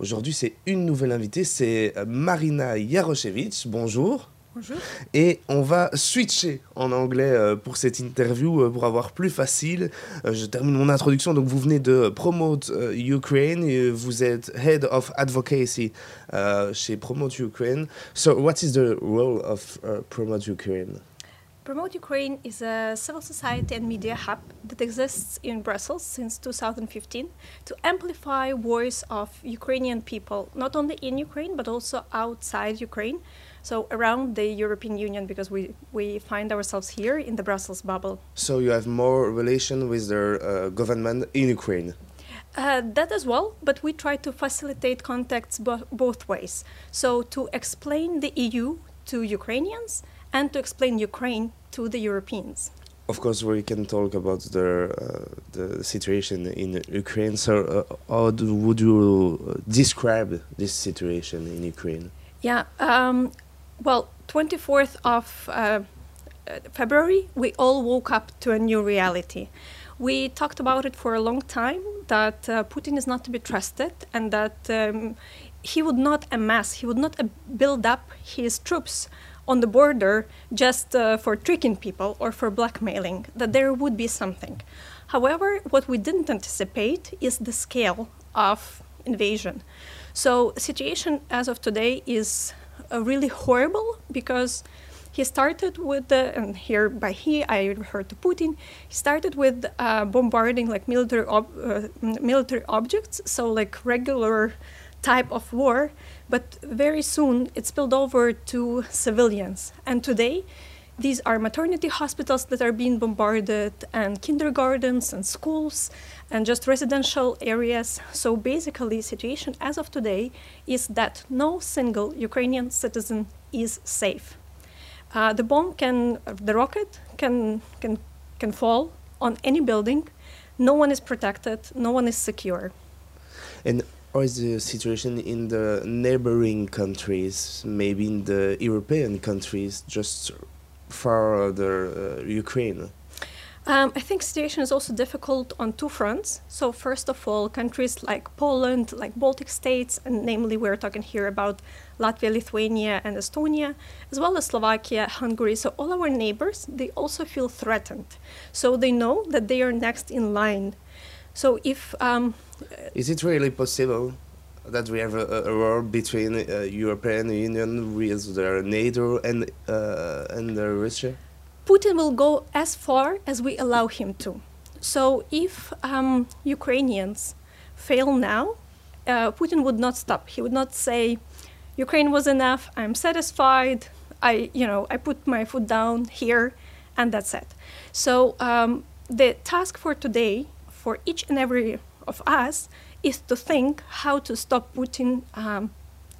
Aujourd'hui, c'est une nouvelle invitée, c'est euh, Marina Jaroszewicz. Bonjour. Bonjour. Et on va switcher en anglais euh, pour cette interview euh, pour avoir plus facile. Je termine mon introduction. Donc, vous venez de Promote Ukraine. et Vous êtes Head of Advocacy chez Promote Ukraine. So, what is the role of Promote Ukraine? Promote Ukraine is a civil society and media hub that exists in Brussels since 2015 to amplify voice of Ukrainian people, not only in Ukraine but also outside Ukraine, so around the European Union because we, we find ourselves here in the Brussels bubble. So, you have more relation with the uh, government in Ukraine. Uh, that as well, but we try to facilitate contacts bo- both ways. So to explain the EU to Ukrainians and to explain Ukraine to the Europeans. Of course, we can talk about the uh, the situation in Ukraine. So, uh, how do, would you uh, describe this situation in Ukraine? Yeah, um, well, 24th of uh, uh, February, we all woke up to a new reality. We talked about it for a long time that uh, Putin is not to be trusted and that um, he would not amass, he would not uh, build up his troops on the border just uh, for tricking people or for blackmailing, that there would be something. However, what we didn't anticipate is the scale of invasion. So, situation as of today is uh, really horrible because he started with the, and here by he I refer to Putin. He started with uh, bombarding like military ob- uh, military objects, so like regular type of war, but very soon it spilled over to civilians. And today, these are maternity hospitals that are being bombarded, and kindergartens and schools, and just residential areas. So basically, the situation as of today is that no single Ukrainian citizen is safe. Uh, the bomb can, the rocket can, can, can fall on any building. No one is protected. No one is secure. And how is the situation in the neighboring countries, maybe in the European countries, just further uh, Ukraine? Um, I think situation is also difficult on two fronts. So first of all, countries like Poland, like Baltic states, and namely we're talking here about Latvia, Lithuania, and Estonia, as well as Slovakia, Hungary. So all our neighbors, they also feel threatened. So they know that they are next in line. So if um, Is it really possible that we have a, a war between uh, European Union with their NATO and uh, and uh, Russia? Putin will go as far as we allow him to. So if um, Ukrainians fail now, uh, Putin would not stop. He would not say, "Ukraine was enough. I'm satisfied. I, you know, I put my foot down here, and that's it." So um, the task for today, for each and every of us, is to think how to stop Putin um,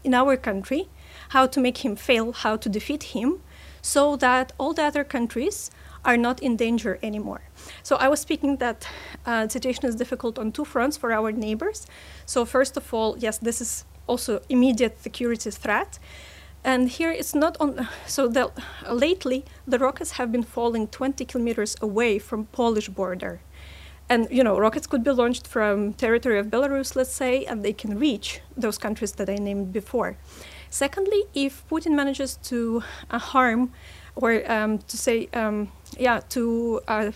in our country, how to make him fail, how to defeat him, so that all the other countries are not in danger anymore. So I was speaking that uh, situation is difficult on two fronts for our neighbors. So first of all, yes, this is also immediate security threat. And here it's not on. So the, lately, the rockets have been falling 20 kilometers away from Polish border, and you know rockets could be launched from territory of Belarus, let's say, and they can reach those countries that I named before. Secondly, if Putin manages to uh, harm, or um, to say, um, yeah, to uh,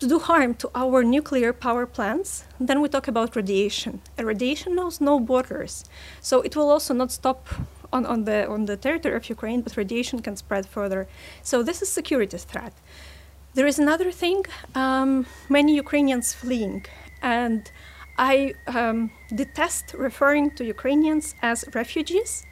to do harm to our nuclear power plants, then we talk about radiation. And radiation knows no borders, so it will also not stop on, on the on the territory of Ukraine, but radiation can spread further. So this is security threat. There is another thing: um, many Ukrainians fleeing, and I um, detest referring to Ukrainians as refugees,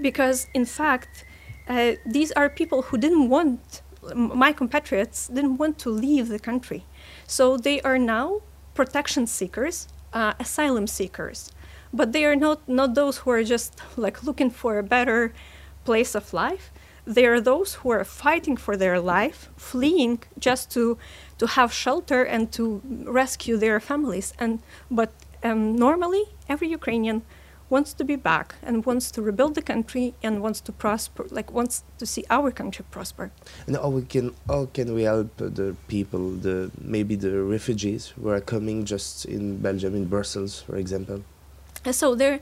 because in fact, uh, these are people who didn't want my compatriots didn't want to leave the country. So they are now protection seekers, uh, asylum seekers. But they are not, not those who are just like looking for a better place of life. They are those who are fighting for their life, fleeing just to, to have shelter and to rescue their families. And, but um, normally, every Ukrainian wants to be back and wants to rebuild the country and wants to prosper, like wants to see our country prosper. And how we can how can we help the people, the maybe the refugees who are coming just in Belgium, in Brussels, for example? So there,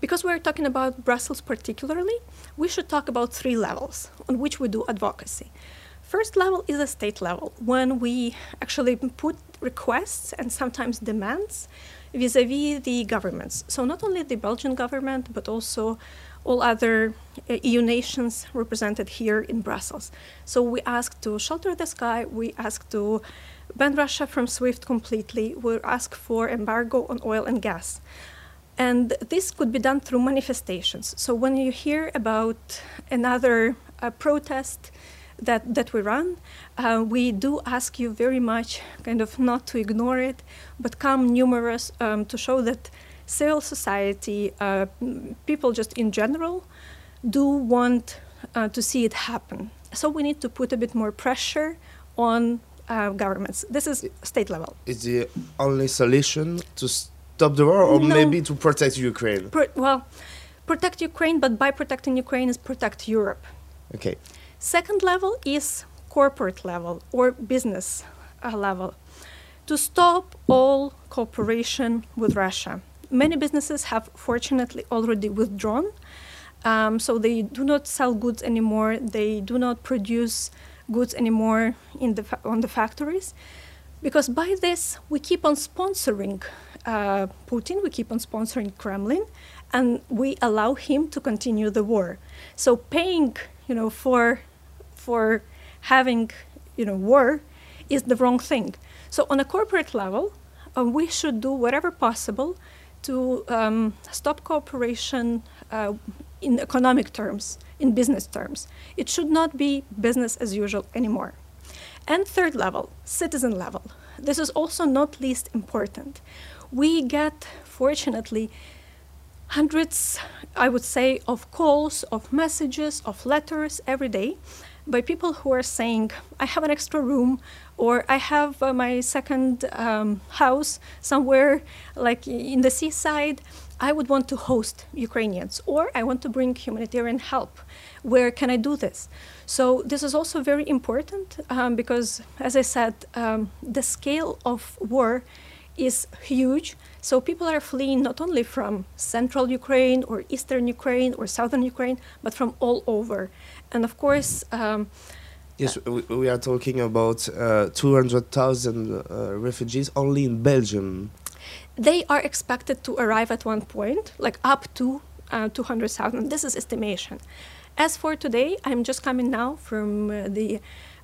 because we're talking about Brussels particularly, we should talk about three levels on which we do advocacy. First level is a state level, when we actually put requests and sometimes demands vis-a-vis the governments. So not only the Belgian government, but also all other eh, EU nations represented here in Brussels. So we ask to shelter the sky, we ask to ban Russia from SWIFT completely, we ask for embargo on oil and gas. And this could be done through manifestations. So when you hear about another uh, protest that, that we run, uh, we do ask you very much kind of not to ignore it, but come numerous um, to show that civil society, uh, people just in general, do want uh, to see it happen. So we need to put a bit more pressure on uh, governments. This is state level. Is the only solution to stop the war, or No. maybe to protect Ukraine? Pro- well, protect Ukraine, but by protecting Ukraine is protect Europe. Okay. Second level is corporate level or business uh, level to stop all cooperation with Russia. Many businesses have fortunately already withdrawn, um, so they do not sell goods anymore. They do not produce goods anymore in the fa- on the factories, because by this we keep on sponsoring uh, Putin, we keep on sponsoring Kremlin, and we allow him to continue the war. So paying, you know, for for having, you know, war is the wrong thing. So on a corporate level, uh, we should do whatever possible to um, stop cooperation uh, in economic terms, in business terms. It should not be business as usual anymore. And third level, citizen level. This is also not least important. We get, fortunately, hundreds, I would say, of calls, of messages, of letters every day by people who are saying, I have an extra room, or I have uh, my second um, house somewhere like in the seaside. I would want to host Ukrainians, or I want to bring humanitarian help. Where can I do this? So, this is also very important um, because, as I said, um, the scale of war is huge. So people are fleeing not only from central Ukraine or eastern Ukraine or southern Ukraine, but from all over. And of course, um, Yes, we, we are talking about uh, 200,000 uh, refugees only in Belgium. they are expected to arrive at one point, like up to uh, 200,000. This is estimation. As for today, I'm just coming now from uh, the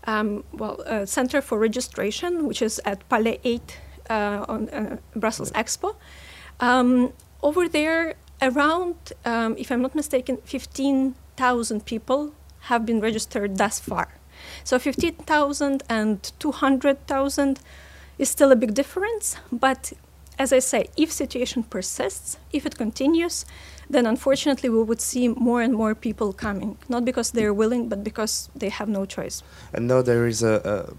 um, well uh, Center for Registration, which is at Palais 8 uh, on uh, Brussels Expo. Um, over there, around, um, if I'm not mistaken, 15,000 people have been registered thus far. So 15,000 and 200,000 is still a big difference, but as I say, if situation persists, if it continues, then unfortunately we would see more and more people coming, not because they're willing, but because they have no choice. And now there is a, a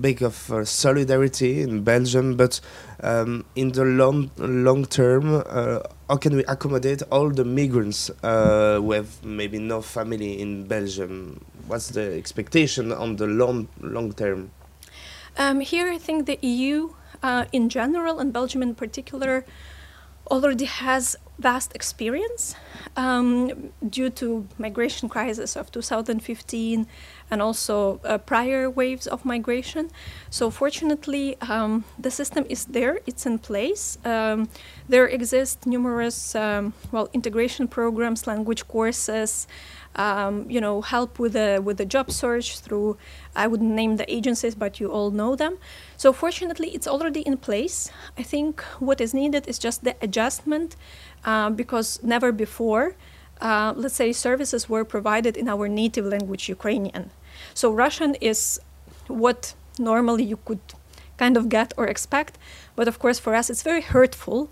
big of uh, solidarity in Belgium, but um, in the long long term, uh, how can we accommodate all the migrants uh, maybe no family in Belgium? What's the expectation on the long long term? Um, here, I think the EU uh, in general and Belgium in particular already has vast experience um, due to migration crisis of 2015 and also uh, prior waves of migration. So fortunately, um, the system is there; it's in place. Um, there exist numerous um, well integration programs, language courses. Um, you know, help with the with the job search through. I wouldn't name the agencies, but you all know them. So fortunately, it's already in place. I think what is needed is just the adjustment, uh, because never before, uh, let's say, services were provided in our native language, Ukrainian. So Russian is what normally you could kind of get or expect, but of course for us it's very hurtful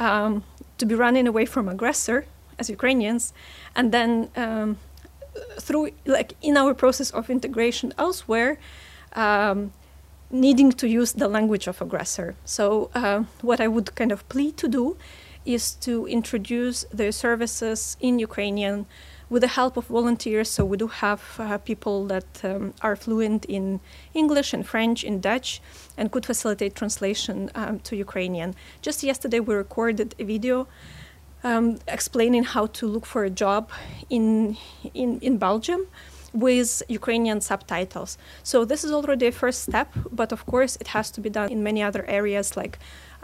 um, to be running away from aggressor as Ukrainians, and then um, through like in our process of integration elsewhere. Um, needing to use the language of aggressor. So, uh, what I would kind of plead to do is to introduce the services in Ukrainian with the help of volunteers. So, we do have uh, people that um, are fluent in English and French, in Dutch, and could facilitate translation um, to Ukrainian. Just yesterday, we recorded a video um, explaining how to look for a job in, in, in Belgium with Ukrainian subtitles. So this is already a first step, but of course it has to be done in many other areas like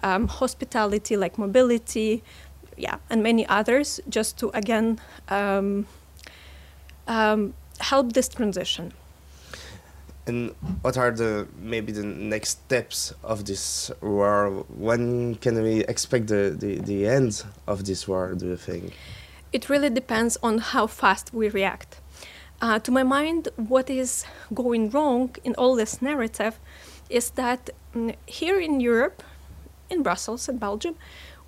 um, hospitality, like mobility, yeah, and many others, just to again um, um, help this transition. And what are the maybe the next steps of this war? When can we expect the, the, the end of this war, do you think? It really depends on how fast we react. Uh, to my mind, what is going wrong in all this narrative is that mm, here in Europe, in Brussels and Belgium,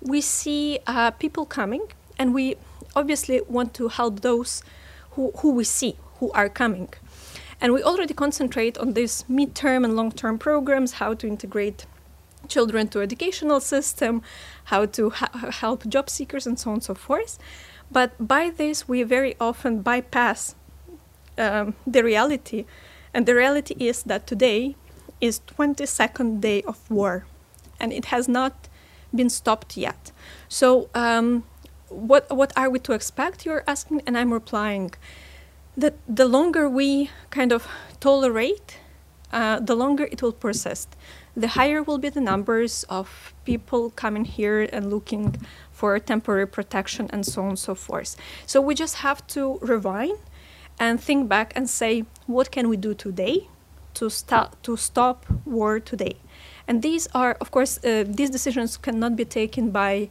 we see uh, people coming, and we obviously want to help those who, who we see who are coming. And we already concentrate on these midterm and long term programs, how to integrate children to educational system, how to help job seekers, and so on and so forth. But by this, we very often bypass um, the reality. And the reality is that today is 22nd day of war, and it has not been stopped yet. So, um, what what are we to expect? You're asking, and I'm replying that the longer we kind of tolerate, uh, the longer it will persist. The higher will be the numbers of people coming here and looking for temporary protection and so on and so forth. So we just have to rewind and think back and say, what can we do today to stop to stop war today? And these are, of course, uh, these decisions cannot be taken by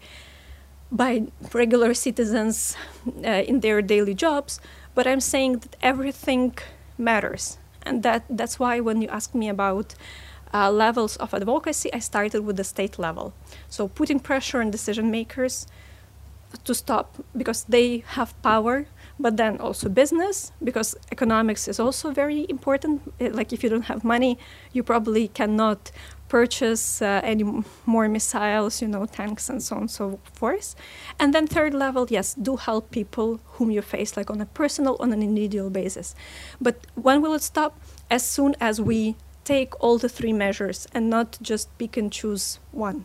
by regular citizens uh, in their daily jobs, but I'm saying that everything matters. And that, that's why when you ask me about uh, levels of advocacy, I started with the state level. So putting pressure on decision makers to stop because they have power, but then also business because economics is also very important. Like if you don't have money, you probably cannot purchase uh, any more missiles, you know, tanks and so on and so forth. And then third level, yes, do help people whom you face, like on a personal, on an individual basis. But when will it stop? As soon as we take all the three measures and not just pick and choose one.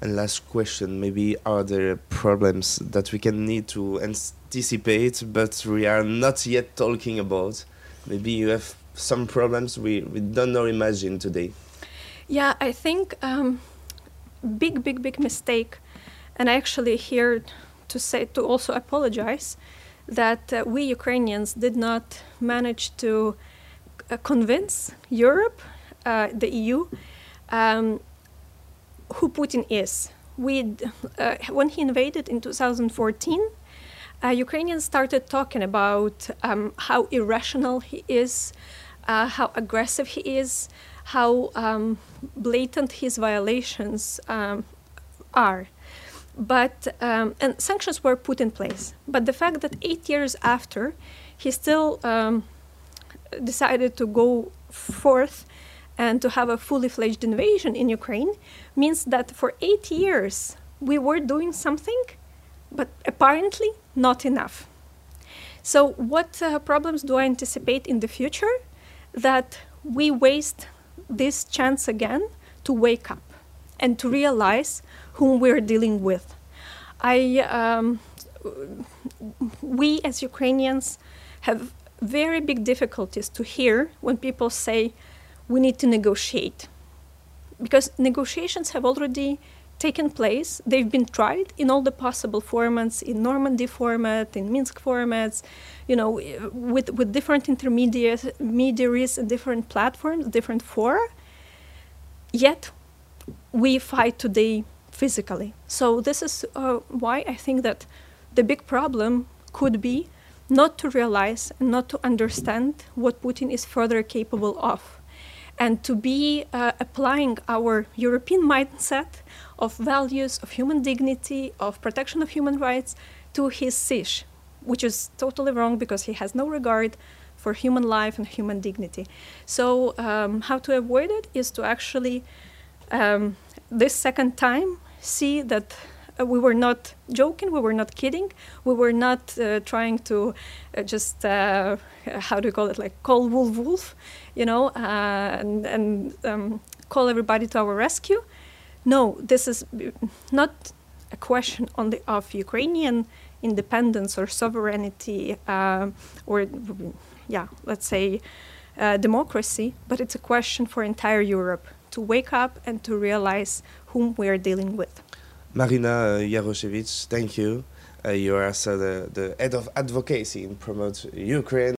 And last question, maybe are there problems that we can need to anticipate, but we are not yet talking about? Maybe you have some problems we, we don't know imagine today. Yeah, I think um, big, big, big mistake, and I actually here to say to also apologize that uh, we Ukrainians did not manage to uh, convince Europe, uh, the EU, um, who Putin is. We, uh, when he invaded in 2014, uh, Ukrainians started talking about um, how irrational he is, uh, how aggressive he is, how um, blatant his violations um, are. But um, and sanctions were put in place. But the fact that eight years after, he still um, decided to go forth and to have a fully fledged invasion in Ukraine means that for eight years we were doing something, but apparently not enough. So, what uh, problems do I anticipate in the future? That we waste this chance again to wake up and to realize whom we're dealing with. I, um, we as Ukrainians have very big difficulties to hear when people say we need to negotiate. Because negotiations have already taken place. They've been tried in all the possible formats, in Normandy format, in Minsk formats, you know, with, with different intermediaries and different platforms, different fora. Yet, we fight today physically. So this is uh, why I think that the big problem could be not to realize and not to understand what Putin is further capable of, and to be uh, applying our European mindset of values of human dignity, of protection of human rights to his siege, which is totally wrong because he has no regard for human life and human dignity. So, um, how to avoid it is to actually, um, this second time, see that uh, we were not joking, we were not kidding, we were not uh, trying to uh, just uh, how do you call it like call wolf wolf, you know, uh, and, and um, call everybody to our rescue. No, this is not a question only of Ukrainian independence or sovereignty uh, or yeah, let's say democracy, but it's a question for entire Europe to wake up and to realize whom we are dealing with. Marina uh, Yaroshevich, thank you. Uh, you are the, the head of advocacy in Promote Ukraine.